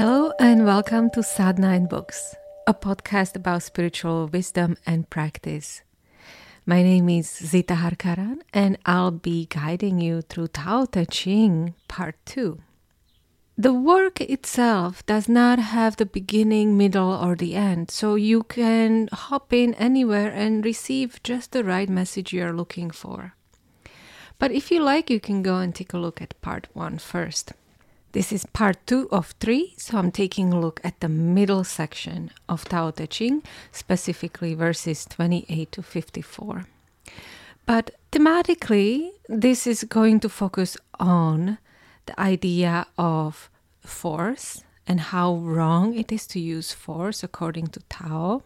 Hello, and welcome to Sadhana and Books, a podcast about spiritual wisdom and practice. My name is Zita Harkaran, and I'll be guiding you through Tao Te Ching Part 2. The work itself does not have the beginning, middle, or the end, so you can hop in anywhere and receive just the right message you're looking for. But if you like, you can go and take a look at Part 1 first. This is part two of three, so I'm taking a look at the middle section of Tao Te Ching, specifically verses 28 to 54. But thematically, this is going to focus on the idea of force and how wrong it is to use force according to Tao,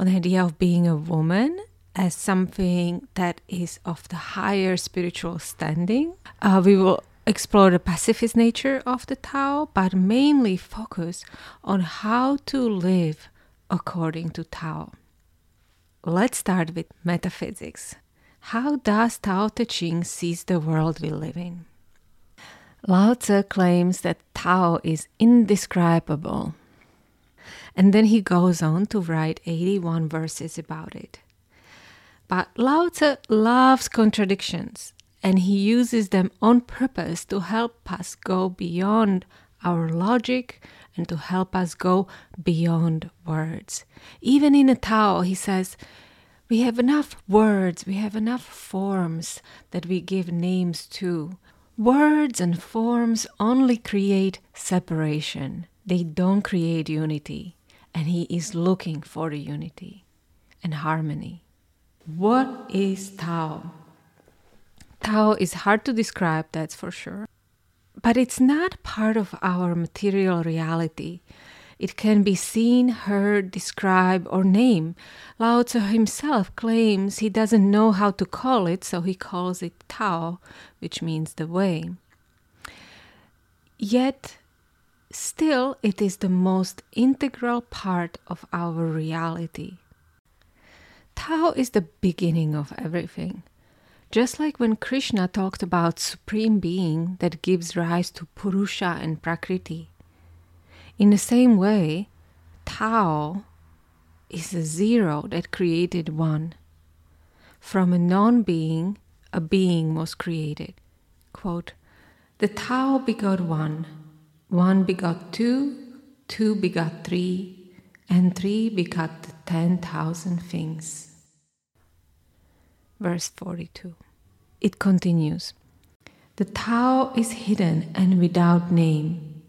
on the idea of being a woman as something that is of the higher spiritual standing. Uh, we will explore the pacifist nature of the Tao, but mainly focus on how to live according to Tao. Let's start with metaphysics. How does Tao Te Ching sees the world we live in? Lao Tzu claims that Tao is indescribable. And then he goes on to write 81 verses about it. But Lao Tzu loves contradictions and he uses them on purpose to help us go beyond our logic and to help us go beyond words. Even in a Tao, he says, we have enough words, we have enough forms that we give names to. Words and forms only create separation, they don't create unity. And he is looking for unity and harmony. What is Tao? Tao is hard to describe, that's for sure. But it's not part of our material reality. It can be seen, heard, described, or named. Lao Tzu himself claims he doesn't know how to call it, so he calls it Tao, which means the way. Yet, still, it is the most integral part of our reality. Tao is the beginning of everything. Just like when Krishna talked about Supreme Being that gives rise to Purusha and Prakriti. In the same way, Tao is a zero that created one. From a non being, a being was created. Quote, the Tao begot one, one begot two, two begot three, and three begot ten thousand things verse 42. It continues The Tao is hidden and without name.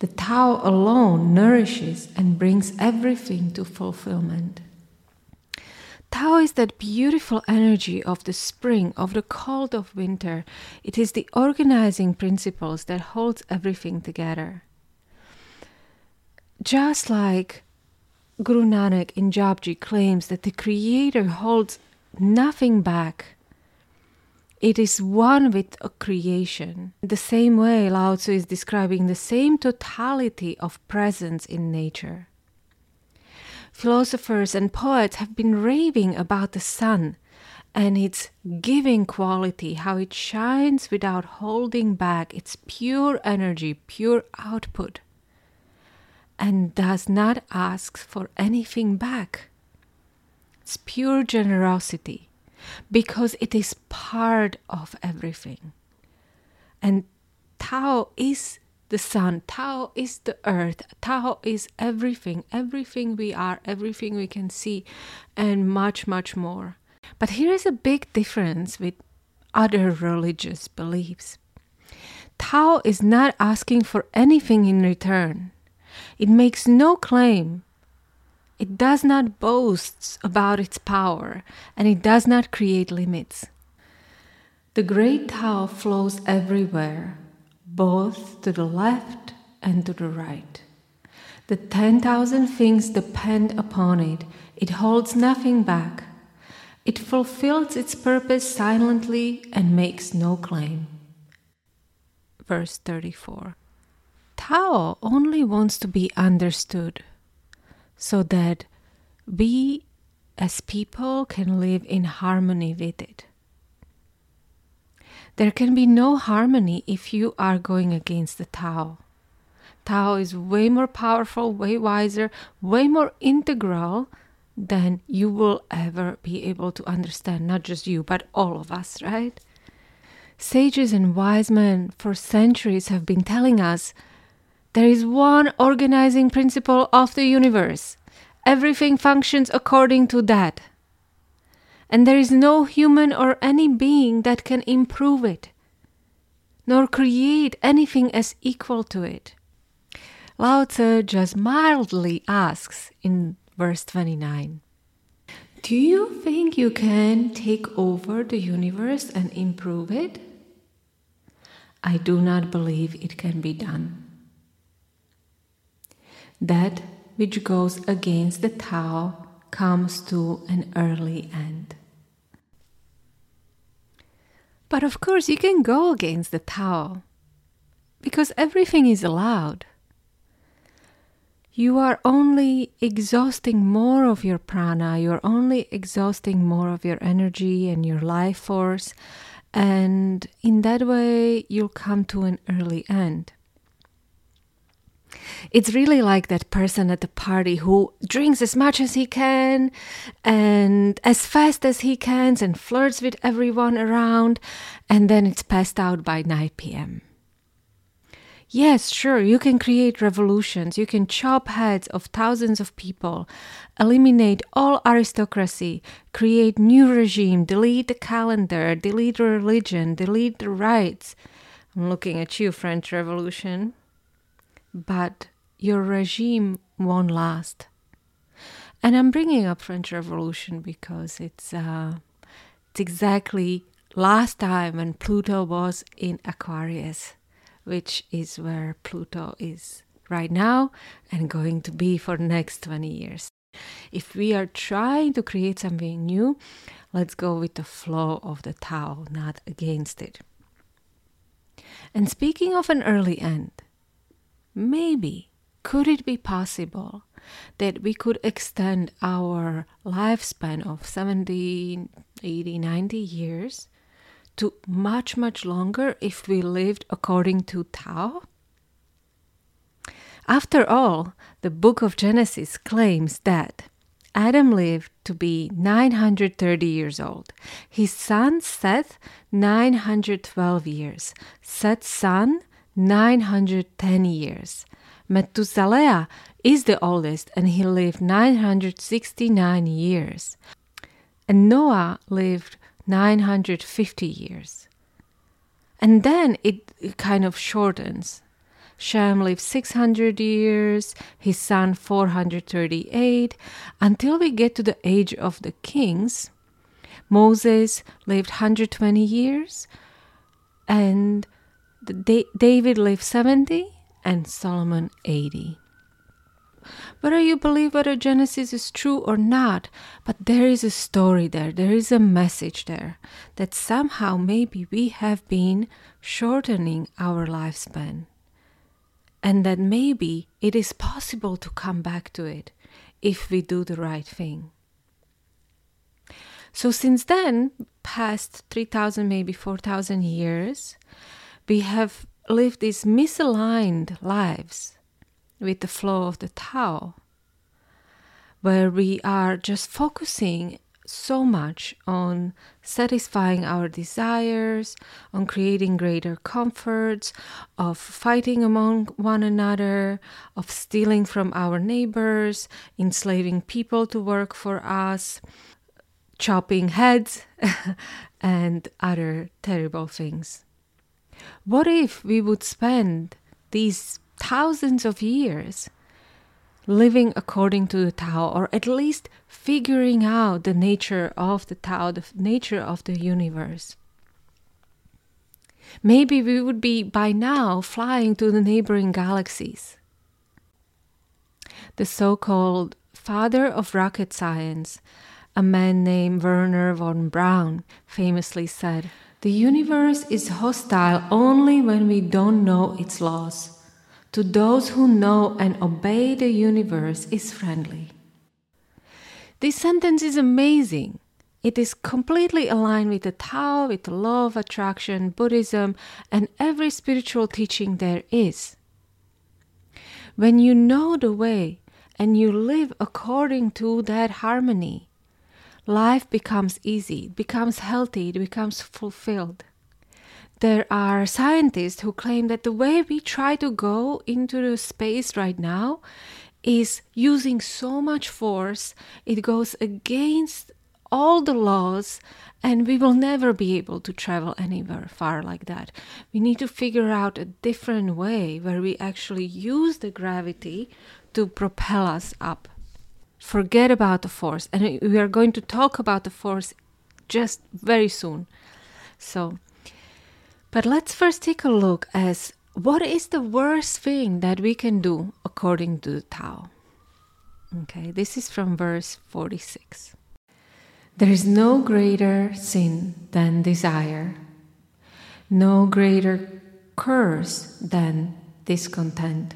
The Tao alone nourishes and brings everything to fulfillment. Tao is that beautiful energy of the spring, of the cold of winter. It is the organizing principles that holds everything together. Just like Guru Nanak in Japji claims that the Creator holds nothing back. It is one with creation. The same way Lao Tzu is describing the same totality of presence in nature. Philosophers and poets have been raving about the sun and its giving quality, how it shines without holding back its pure energy, pure output, and does not ask for anything back. It's pure generosity because it is part of everything. And Tao is the sun, Tao is the earth, Tao is everything, everything we are, everything we can see, and much, much more. But here is a big difference with other religious beliefs. Tao is not asking for anything in return. It makes no claim it does not boast about its power and it does not create limits. The great Tao flows everywhere, both to the left and to the right. The 10,000 things depend upon it. It holds nothing back. It fulfills its purpose silently and makes no claim. Verse 34 Tao only wants to be understood so that we as people can live in harmony with it. There can be no harmony if you are going against the Tao. Tao is way more powerful, way wiser, way more integral than you will ever be able to understand. Not just you, but all of us, right? Sages and wise men for centuries have been telling us there is one organizing principle of the universe. Everything functions according to that. And there is no human or any being that can improve it, nor create anything as equal to it. Lao Tzu just mildly asks in verse 29 Do you think you can take over the universe and improve it? I do not believe it can be done. That which goes against the Tao comes to an early end. But of course, you can go against the Tao because everything is allowed. You are only exhausting more of your prana, you're only exhausting more of your energy and your life force, and in that way, you'll come to an early end. It's really like that person at the party who drinks as much as he can and as fast as he can and flirts with everyone around, and then it's passed out by 9 p.m. Yes, sure, you can create revolutions, you can chop heads of thousands of people, eliminate all aristocracy, create new regime, delete the calendar, delete religion, delete the rights. I'm looking at you, French Revolution. But your regime won't last. And I'm bringing up French Revolution because it's uh, it's exactly last time when Pluto was in Aquarius which is where Pluto is right now and going to be for next 20 years. If we are trying to create something new, let's go with the flow of the Tao, not against it. And speaking of an early end, maybe could it be possible that we could extend our lifespan of 70, 80, 90 years to much, much longer if we lived according to Tao? After all, the book of Genesis claims that Adam lived to be 930 years old. His son Seth, 912 years. Seth's son, 910 years. Methuselah is the oldest and he lived 969 years. And Noah lived 950 years. And then it, kind of shortens. Shem lived 600 years, his son 438, until we get to the age of the kings. Moses lived 120 years, and David lived 70, and Solomon 80 whether you believe whether Genesis is true or not, but there is a story there, there is a message there that somehow maybe we have been shortening our lifespan. And that maybe it is possible to come back to it if we do the right thing. So, since then, past 3,000, maybe 4,000 years, we have lived these misaligned lives with the flow of the Tao, where we are just focusing so much on satisfying our desires, on creating greater comforts, of fighting among one another, of stealing from our neighbors, enslaving people to work for us, chopping heads, and other terrible things. What if we would spend these thousands of years living according to the Tao, or at least figuring out the nature of the Tao, the nature of the universe. Maybe we would be by now flying to the neighboring galaxies. The so called father of rocket science, a man named Wernher von Braun, famously said, The universe is hostile only when we don't know its laws to those who know and obey the universe is friendly. This sentence is amazing. It is completely aligned with the Tao, with the law of attraction, Buddhism, and every spiritual teaching there is. when you know the way and you live according to that harmony, life becomes easy, it becomes healthy, it becomes fulfilled. There are scientists who claim that the way we try to go into the space right now is using so much force, it goes against all the laws, and we will never be able to travel anywhere far like that. We need to figure out a different way where we actually use the gravity to propel us up. Forget about the force, and we are going to talk about the force just very soon. So, but let's first take a look as what is the worst thing that we can do according to the Tao. Okay, this is from verse 46. There is no greater sin than desire, no greater curse than discontent,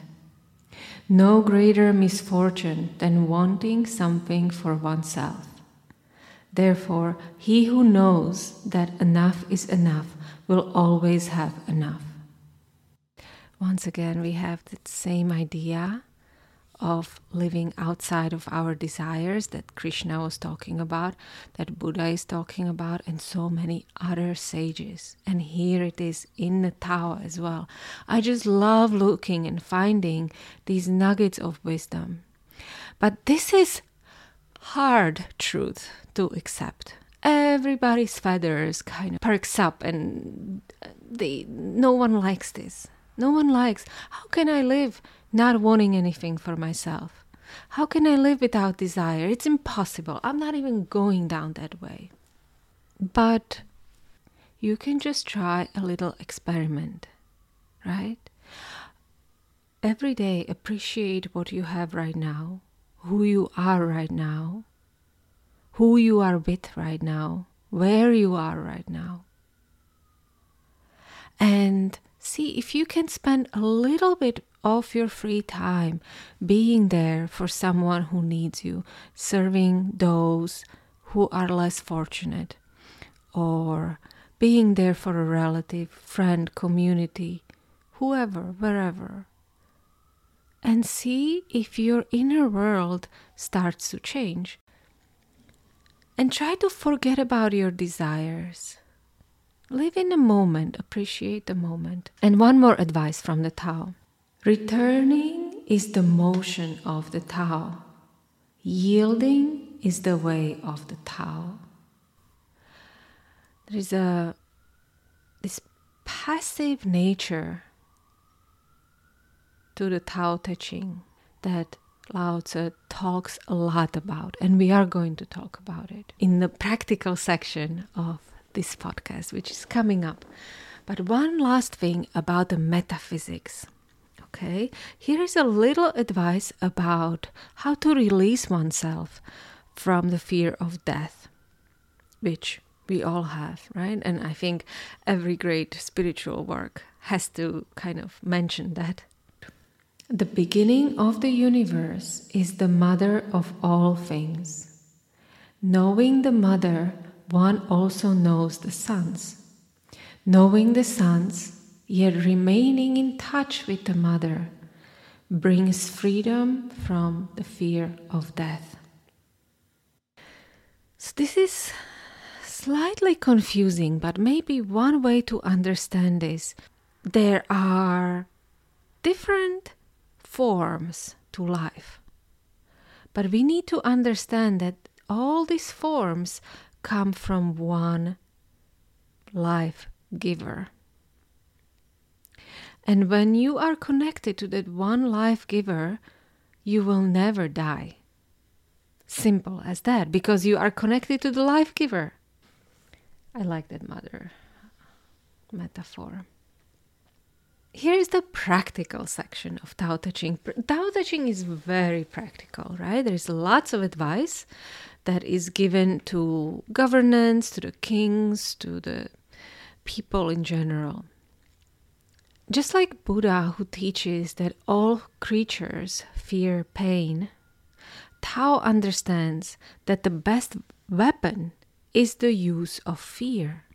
no greater misfortune than wanting something for oneself. Therefore, he who knows that enough is enough will always have enough. Once again, we have the same idea of living outside of our desires that Krishna was talking about, that Buddha is talking about, and so many other sages. And here it is in the Tao as well. I just love looking and finding these nuggets of wisdom. But this is hard truth to accept. Everybody's feathers kind of perks up, and they no one likes this. No one likes. How can I live not wanting anything for myself. How can I live without desire? It's impossible. I'm not even going down that way. But you can just try a little experiment, right? Every day, appreciate what you have right now, who you are right now, who you are with right now, where you are right now. And see if you can spend a little bit of your free time being there for someone who needs you, serving those who are less fortunate, or being there for a relative, friend, community, whoever, wherever. And see if your inner world starts to change. And try to forget about your desires. Live in the moment, appreciate the moment. And one more advice from the Tao Returning is the motion of the Tao. Yielding is the way of the Tao. There is a this passive nature to the Tao Te Ching that Lao Tzu talks a lot about, and we are going to talk about it in the practical section of this podcast, which is coming up. But one last thing about the metaphysics. Okay, here is a little advice about how to release oneself from the fear of death, which we all have, right? And I think every great spiritual work has to kind of mention that. The beginning of the universe is the mother of all things. Knowing the mother, one also knows the sons. Knowing the sons, yet remaining in touch with the mother brings freedom from the fear of death. So, this is slightly confusing, but maybe one way to understand this there are different forms to life. But we need to understand that all these forms come from one life giver. And when you are connected to that one life giver, you will never die. Simple as that, because you are connected to the life giver. I like that mother metaphor. Here is the practical section of Tao Te Ching. Tao Te Ching is very practical, right? There's lots of advice that is given to governance, to the kings, to the people in general. Just like Buddha, who teaches that all creatures fear pain, Tao understands that the best weapon is the use of fear.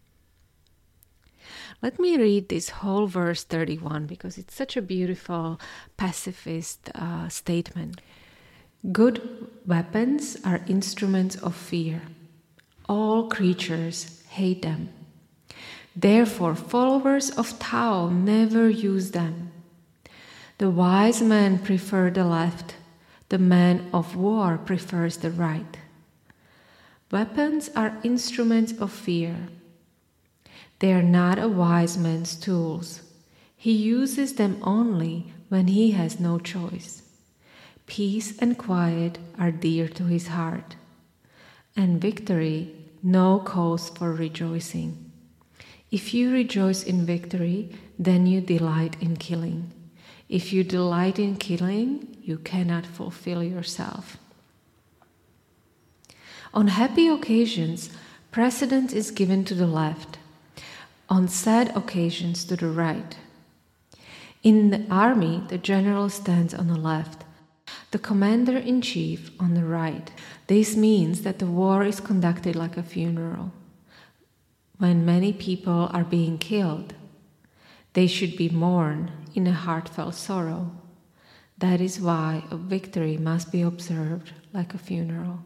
Let me read this whole verse 31 because it's such a beautiful pacifist uh, statement. Good weapons are instruments of fear. All creatures hate them. Therefore, followers of Tao never use them. The wise man prefers the left, the man of war prefers the right. Weapons are instruments of fear. They are not a wise man's tools. He uses them only when he has no choice. Peace and quiet are dear to his heart, and victory no cause for rejoicing. If you rejoice in victory, then you delight in killing. If you delight in killing, you cannot fulfill yourself. On happy occasions, precedence is given to the left, on sad occasions, to the right. In the army, the general stands on the left, the commander in chief on the right. This means that the war is conducted like a funeral. When many people are being killed, they should be mourned in a heartfelt sorrow. That is why a victory must be observed like a funeral.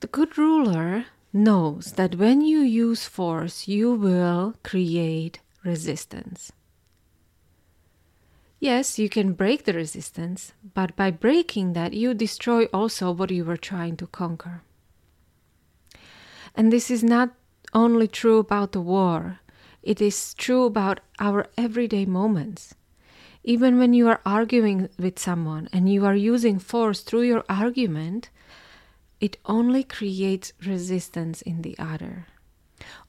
The good ruler knows that when you use force, you will create resistance. Yes, you can break the resistance, but by breaking that, you destroy also what you were trying to conquer. And this is not only true about the war, it is true about our everyday moments. Even when you are arguing with someone and you are using force through your argument, it only creates resistance in the other.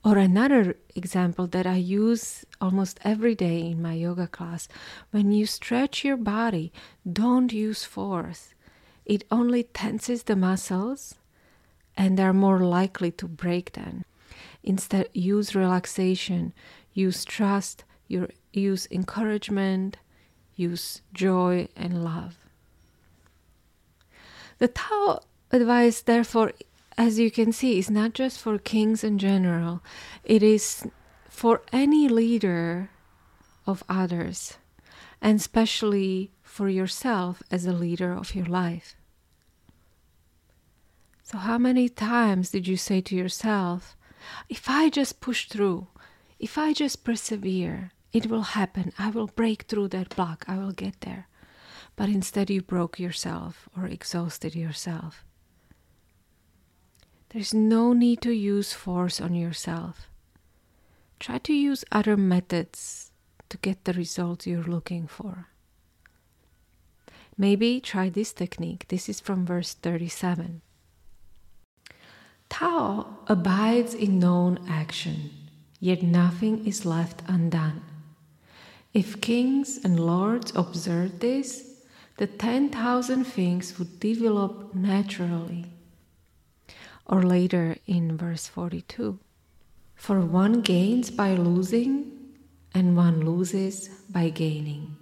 Or another example that I use almost every day in my yoga class when you stretch your body, don't use force. It only tenses the muscles and they're more likely to break then. Instead, use relaxation, use trust, use encouragement, use joy and love. The Tao advice, therefore, as you can see, is not just for kings in general, it is for any leader of others, and especially for yourself as a leader of your life. So, how many times did you say to yourself, if I just push through, if I just persevere, it will happen. I will break through that block. I will get there. But instead, you broke yourself or exhausted yourself. There's no need to use force on yourself. Try to use other methods to get the results you're looking for. Maybe try this technique. This is from verse 37. Tao abides in non-action, yet nothing is left undone. If kings and lords observed this, the 10,000 things would develop naturally or later in verse 42. For one gains by losing, and one loses by gaining.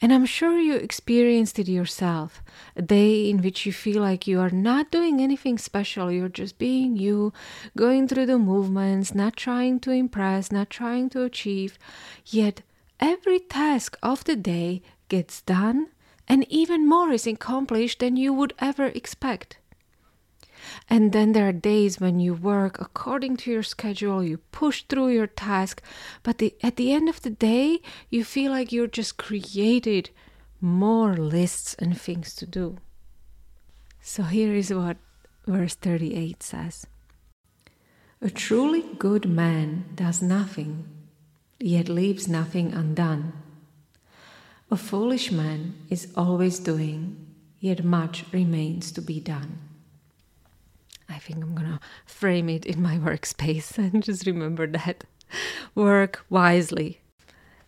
And I'm sure you experienced it yourself a day in which you feel like you are not doing anything special, you're just being you, going through the movements, not trying to impress, not trying to achieve, yet every task of the day gets done and even more is accomplished than you would ever expect. And then there are days when you work according to your schedule, you push through your task, but the, at the end of the day, you feel like you're just created more lists and things to do. So here is what verse 38 says A truly good man does nothing, yet leaves nothing undone. A foolish man is always doing, yet much remains to be done. I think I'm gonna frame it in my workspace and just remember that. Work wisely.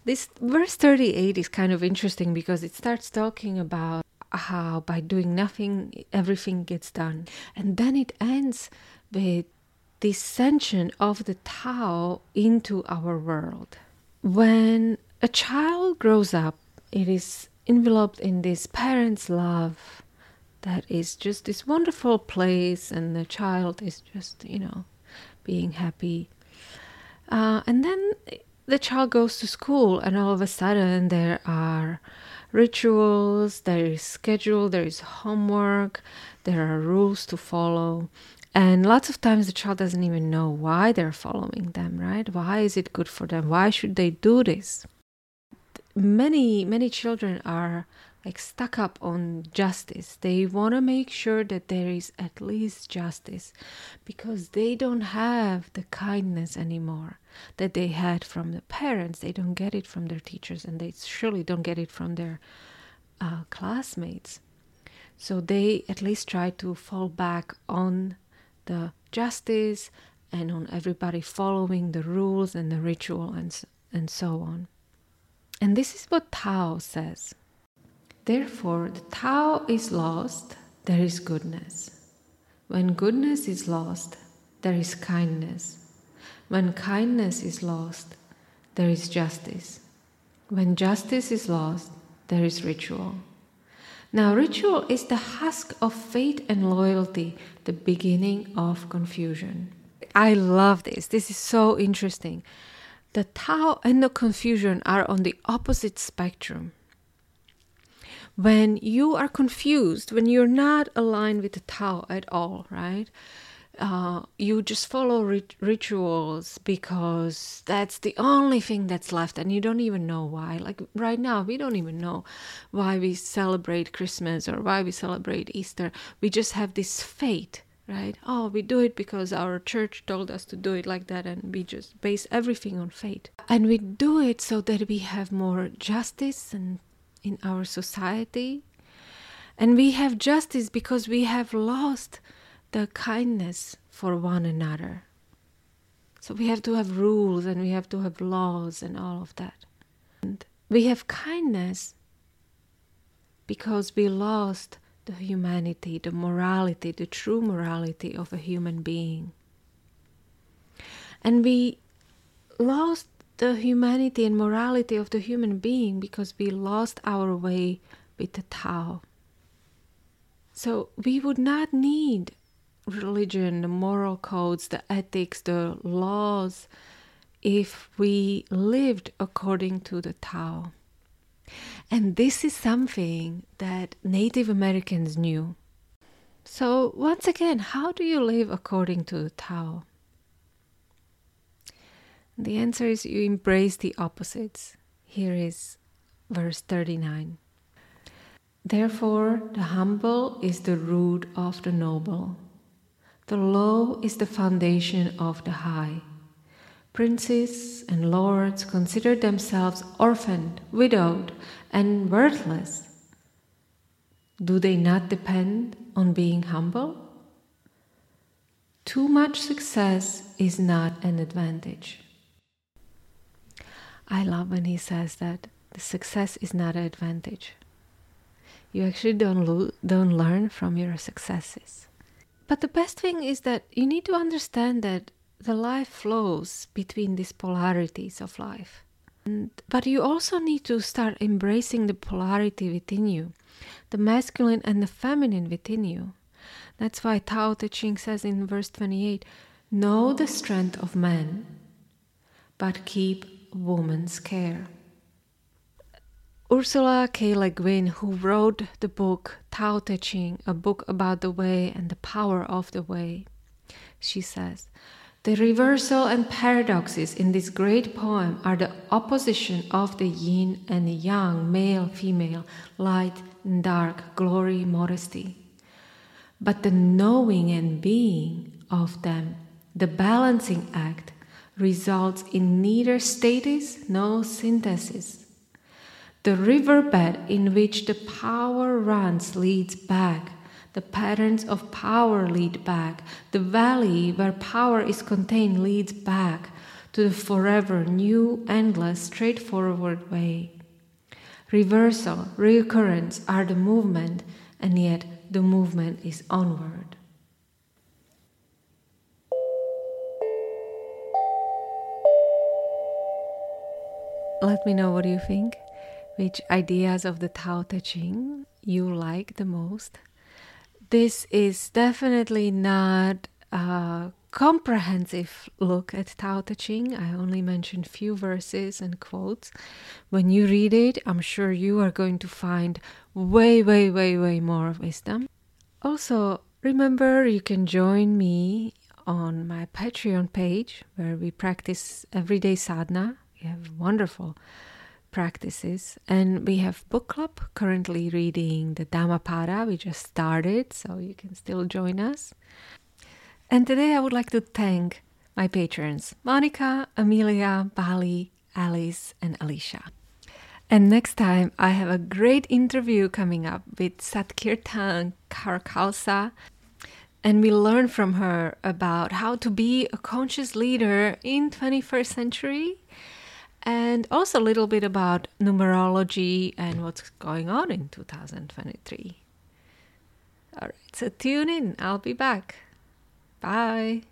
This verse 38 is kind of interesting because it starts talking about how by doing nothing everything gets done. And then it ends with the ascension of the Tao into our world. When a child grows up, it is enveloped in this parent's love that is just this wonderful place and the child is just you know being happy. Uh, and then the child goes to school, and all of a sudden there are rituals, there is schedule, there is homework, there are rules to follow. And lots of times the child doesn't even know why they're following them, right? Why is it good for them? Why should they do this? Many, many children are like stuck up on justice. They want to make sure that there is at least justice because they don't have the kindness anymore that they had from the parents. They don't get it from their teachers and they surely don't get it from their uh, classmates. So they at least try to fall back on the justice and on everybody following the rules and the ritual and, and so on. And this is what Tao says. Therefore, the Tao is lost, there is goodness. When goodness is lost, there is kindness. When kindness is lost, there is justice. When justice is lost, there is ritual. Now, ritual is the husk of faith and loyalty, the beginning of confusion. I love this. This is so interesting. The Tao and the confusion are on the opposite spectrum. When you are confused, when you're not aligned with the Tao at all, right? uh, you just follow rit- rituals because that's the only thing that's left and you don't even know why like right now we don't even know why we celebrate christmas or why we celebrate easter we just have this faith right oh we do it because our church told us to do it like that and we just base everything on faith and we do it so that we have more justice and in our society and we have justice because we have lost the kindness for one another. So we have to have rules and we have to have laws and all of that. And we have kindness because we lost the humanity, the morality, the true morality of a human being. And we lost the humanity and morality of the human being because we lost our way with the Tao. So we would not need religion, the moral codes, the ethics, the laws, if we lived according to the Tao. And this is something that Native Americans knew. So, once again, how do you live according to the Tao? The answer is you embrace the opposites. Here is verse 39. Therefore, the humble is the root of the noble the low is the foundation of the high. Princes and lords consider themselves orphaned, widowed, and worthless. Do they not depend on being humble? Too much success is not an advantage. I love when he says that the success is not an advantage. You actually don't, lo- don't learn from your successes. But the best thing is that you need to understand that the life flows between these polarities of life. And, but you also need to start embracing the polarity within you, the masculine and the feminine within you. That's why Tao Te Ching says in verse 28 Know the strength of man, but keep woman's care. Ursula K. Le Guin, who wrote the book Tao Te Ching, a book about the way and the power of the way, she says, The reversal and paradoxes in this great poem are the opposition of the yin and yang, male, female, light and dark, glory, modesty. But the knowing and being of them, the balancing act, results in neither status nor synthesis the riverbed in which the power runs leads back. The patterns of power lead back. The valley where power is contained leads back to the forever new, endless, straightforward way. Reversal, recurrence are the movement, and yet the movement is onward. Let me know what you think which ideas of the Tao Te Ching you like the most. This is definitely not a comprehensive look at Tao Te Ching. I only mentioned few verses and quotes. When you read it, I'm sure you are going to find way, way, way, way more wisdom. Also, remember you can join me on my Patreon page where we practice everyday sadhana. We have wonderful practices and we have book club currently reading the Dhammapada we just started so you can still join us and today I would like to thank my patrons Monica, Amelia, Bali, Alice, and Alicia. And next time, I have a great interview coming up with Satkirtan Kaur Khalsa. And we learn from her about how to be a conscious leader in 21st century and also a little bit about numerology and what's going on in 2023. All right, so tune in. I'll be back. Bye.